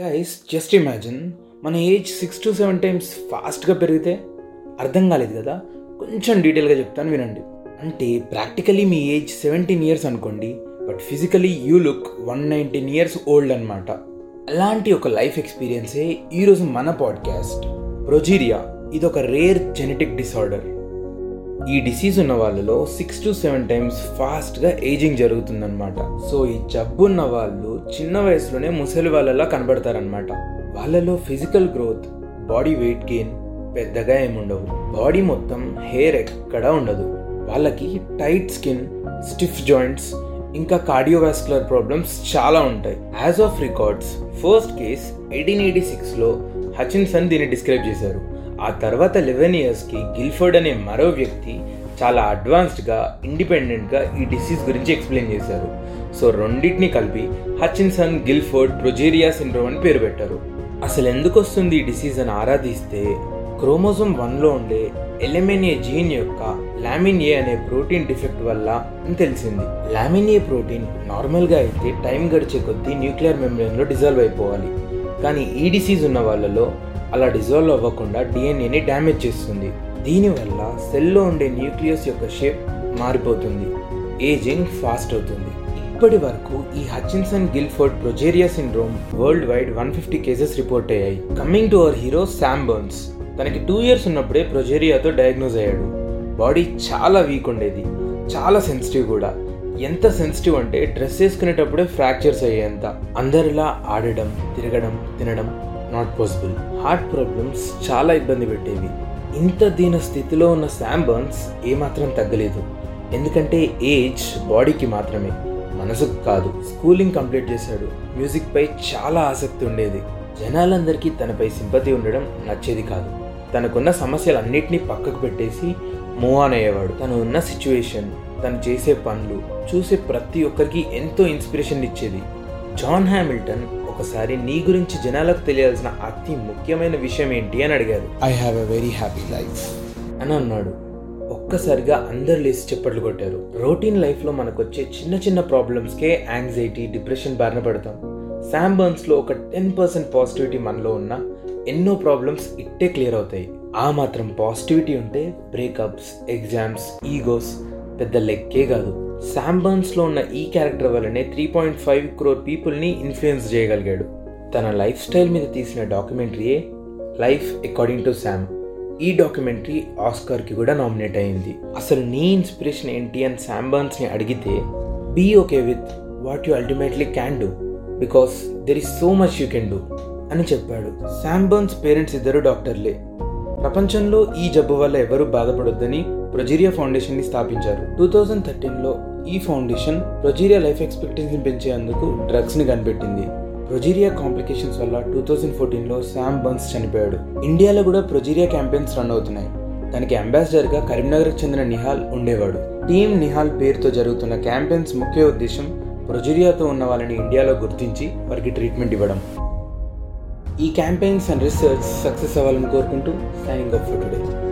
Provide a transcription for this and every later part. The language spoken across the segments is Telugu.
గైస్ జస్ట్ ఇమాజిన్ మన age six to seven times ఫాస్ట్గా పెరిగితే అర్థం కాలేదు కదా? కొంచెం డీటెయిల్గా చెప్తాను వినండి. అంటే ప్రాక్టికలీ మీ ఏజ్ సెవెంటీన్ ఇయర్స్ అనుకోండి but physically you look one nineteen years old అనమాట అలాంటి ఒక లైఫ్ ఎక్స్పీరియన్సే ఈరోజు మన పాడ్కాస్ట్ ప్రొజీరియా ఇది ఒక రేర్ జెనెటిక్ డిసార్డర్ ఈ డిసీజ్ ఉన్న వాళ్ళలో సిక్స్ టు సెవెన్ టైమ్స్ ఫాస్ట్గా ఏజింగ్ జరుగుతుందన్నమాట. సో ఈ జబ్బు ఉన్న వాళ్ళు చిన్న వయసులోనే ముసలి వాళ్ళలా కనబడతారనమాట వాళ్ళలో physical growth body weight gain పెద్దగా ఏముండవు. బాడీ మొత్తం హెయిర్ ఎక్కడా ఉండదు. వాళ్ళకి టైట్ స్కిన్ స్టిఫ్ జాయింట్స్ ఇంకా కార్డియోవాస్కులర్ ప్రాబ్లమ్స్ చాలా ఉంటాయి. As of records first case eighteen eighty సిక్స్లో హచిన్సన్ దీన్ని డిస్క్రైబ్ చేశారు. ఆ తర్వాత లెవెన్ ఇయర్స్కి గిల్ఫర్డ్ అనే మరో వ్యక్తి చాలా అడ్వాన్స్డ్గా ఇండిపెండెంట్గా ఈ డిసీజ్ గురించి ఎక్స్ప్లెయిన్ చేశారు. సో రెండింటిని కలిపి హచిన్సన్ గిల్ఫోర్డ్ ప్రొజేరియా సిండ్రోమ్ అని పేరు పెట్టారు. అసలు ఎందుకు వస్తుంది ఈ డిసీజ్ అని ఆరాధిస్తే క్రోమోజోమ్ వన్లో ఉండే ఎలెమెన్ జీన్ యొక్క లామిన్ ఏ అనే ప్రోటీన్ డిఫెక్ట్ వల్ల అని తెలిసింది. లామిన్ ఏ ప్రోటీన్ నార్మల్గా అయితే టైం గడిచే కొద్దీ న్యూక్లియర్ మెంబ్రెయిన్లో డిజాల్వ్ అయిపోవాలి. కానీ ఈ డిసీజ్ ఉన్న వాళ్ళలో అలా డిజాల్వ్ అవ్వకుండా డిఎన్ఏని డ్యామేజ్ చేస్తుంది. దీనివల్ల సెల్లో ఉండే న్యూక్లియస్ యొక్క షేప్ మారిపోతుంది. ఏజింగ్ ఫాస్ట్ అవుతుంది. ఇప్పటి వరకు ఈ Hutchinson Gilford progeria syndrome worldwide one fifty cases report అయ్యాయి. Coming to our hero Sam Burns తనకి టూ ఇయర్స్ ఉన్నప్పుడే ప్రొజేరియాతో డయాగ్నోజ్ అయ్యాడు. బాడీ చాలా వీక్ ఉండేది. చాలా సెన్సిటివ్ కూడా. ఎంత సెన్సిటివ్ అంటే డ్రెస్ వేసుకునేటప్పుడే ఫ్రాక్చర్స్ అయ్యేంత. అందరిలా ఆడడం తిరగడం తినడం నాట్ పాసిబుల్ హార్ట్ ప్రాబ్లమ్స్ చాలా ఇబ్బంది పెట్టేవి. ఇంత దీన స్థితిలో ఉన్న శాంబర్న్స్ ఏమాత్రం తగ్గలేదు. ఎందుకంటే ఏజ్ బాడీకి మాత్రమే మనసుకు కాదు. స్కూలింగ్ కంప్లీట్ చేశాడు. మ్యూజిక్ పై చాలా ఆసక్తి ఉండేది. జనాలందరికీ తనపై సింపతి ఉండడం నచ్చేది కాదు. తనకున్న సమస్యలన్నింటినీ పక్కకు పెట్టేసి మూవ్ ఆన్ అయ్యేవాడు. తను ఉన్న సిచ్యువేషన్ తను చేసే పనులు చూసే ప్రతి ఒక్కరికి ఎంతో ఇన్స్పిరేషన్ ఇచ్చేది. జాన్ హ్యామిల్టన్ ఒకసారి నీ గురించి జనాలకు తెలియాల్సిన అతి ముఖ్యమైన విషయం ఏంటి అని అడిగారు I have a very happy life. అని అన్నాడు. ఒక్కసారిగా అందరు లేచి చెప్పట్లు కొట్టారు. రొటీన్ లైఫ్లో మనకు వచ్చే చిన్న చిన్న ప్రాబ్లమ్స్కే యాంగ్జైటీ డిప్రెషన్ బారిన పడతాం. శామ్ బర్న్స్లో ఒక టెన్ పర్సెంట్ పాజిటివిటీ మనలో ఉన్న ఎన్నో ప్రాబ్లమ్స్ ఇట్టే క్లియర్ అవుతాయి. ఆ మాత్రం పాజిటివిటీ ఉంటే బ్రేకప్స్ ఎగ్జామ్స్ ఈగోస్ పెద్ద లెక్కే కాదు. శాంబర్న్స్లో ఉన్న ఈ క్యారెక్టర్ వల్లనే త్రీ పాయింట్ ఫైవ్ క్రోర్ పీపుల్ని ఇన్ఫ్లుయెన్స్ చేయగలిగాడు. తన లైఫ్ స్టైల్ మీద తీసిన డాక్యుమెంటరీయే లైఫ్ అకార్డింగ్ టు శామ్ ఈ డాక్యుమెంటరీ ఆస్కార్కి కూడా నామినేట్ అయింది. అసలు నీ ఇన్స్పిరేషన్ ఏంటి అని శాంబర్న్స్ని అడిగితే be okay with what you ultimately can do because there is so much you can do అని చెప్పాడు. శాంబర్న్స్ పేరెంట్స్ ఇద్దరు డాక్టర్లే. ప్రపంచంలో ఈ జబ్బు వల్ల ఎవరూ బాధపడొద్దని ప్రొజీరియా ఫౌండేషన్ని స్థాపించారు. టూ థౌజండ్ థర్టీన్లో ఈ ఫౌండేషన్ ప్రొజీరియా లైఫ్ ఎక్స్పెక్టెన్సీని పెంచేందుకు డ్రగ్స్ని కనిపెట్టింది. ప్రొజీరియా కాంప్లికేషన్స్ వల్ల టూ థౌజండ్ ఫోర్టీన్లో శామ్ బన్స్ చనిపోయాడు. ఇండియాలో కూడా ప్రొజీరియా క్యాంపెయిన్స్ రన్ అవుతున్నాయి. దానికి అంబాసిడర్గా కరీంనగర్కి చెందిన నిహాల్ ఉండేవాడు. టీమ్ నిహాల్ పేరుతో జరుగుతున్న క్యాంపెయిన్స్ ముఖ్య ఉద్దేశం ప్రొజీరియాతో ఉన్న వాళ్ళని ఇండియాలో గుర్తించి వారికి ట్రీట్మెంట్ ఇవ్వడం. ఈ క్యాంపెయిన్స్ అండ్ రీసెర్చ్ సక్సెస్ అవ్వాలని కోరుకుంటూ signing up for today.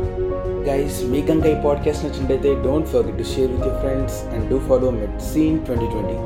Guys మీ కనుక ఈ పాడ్కాస్ట్ నచ్చినట్టయితే don't forget to share with your friends and do follow met scene twenty twenty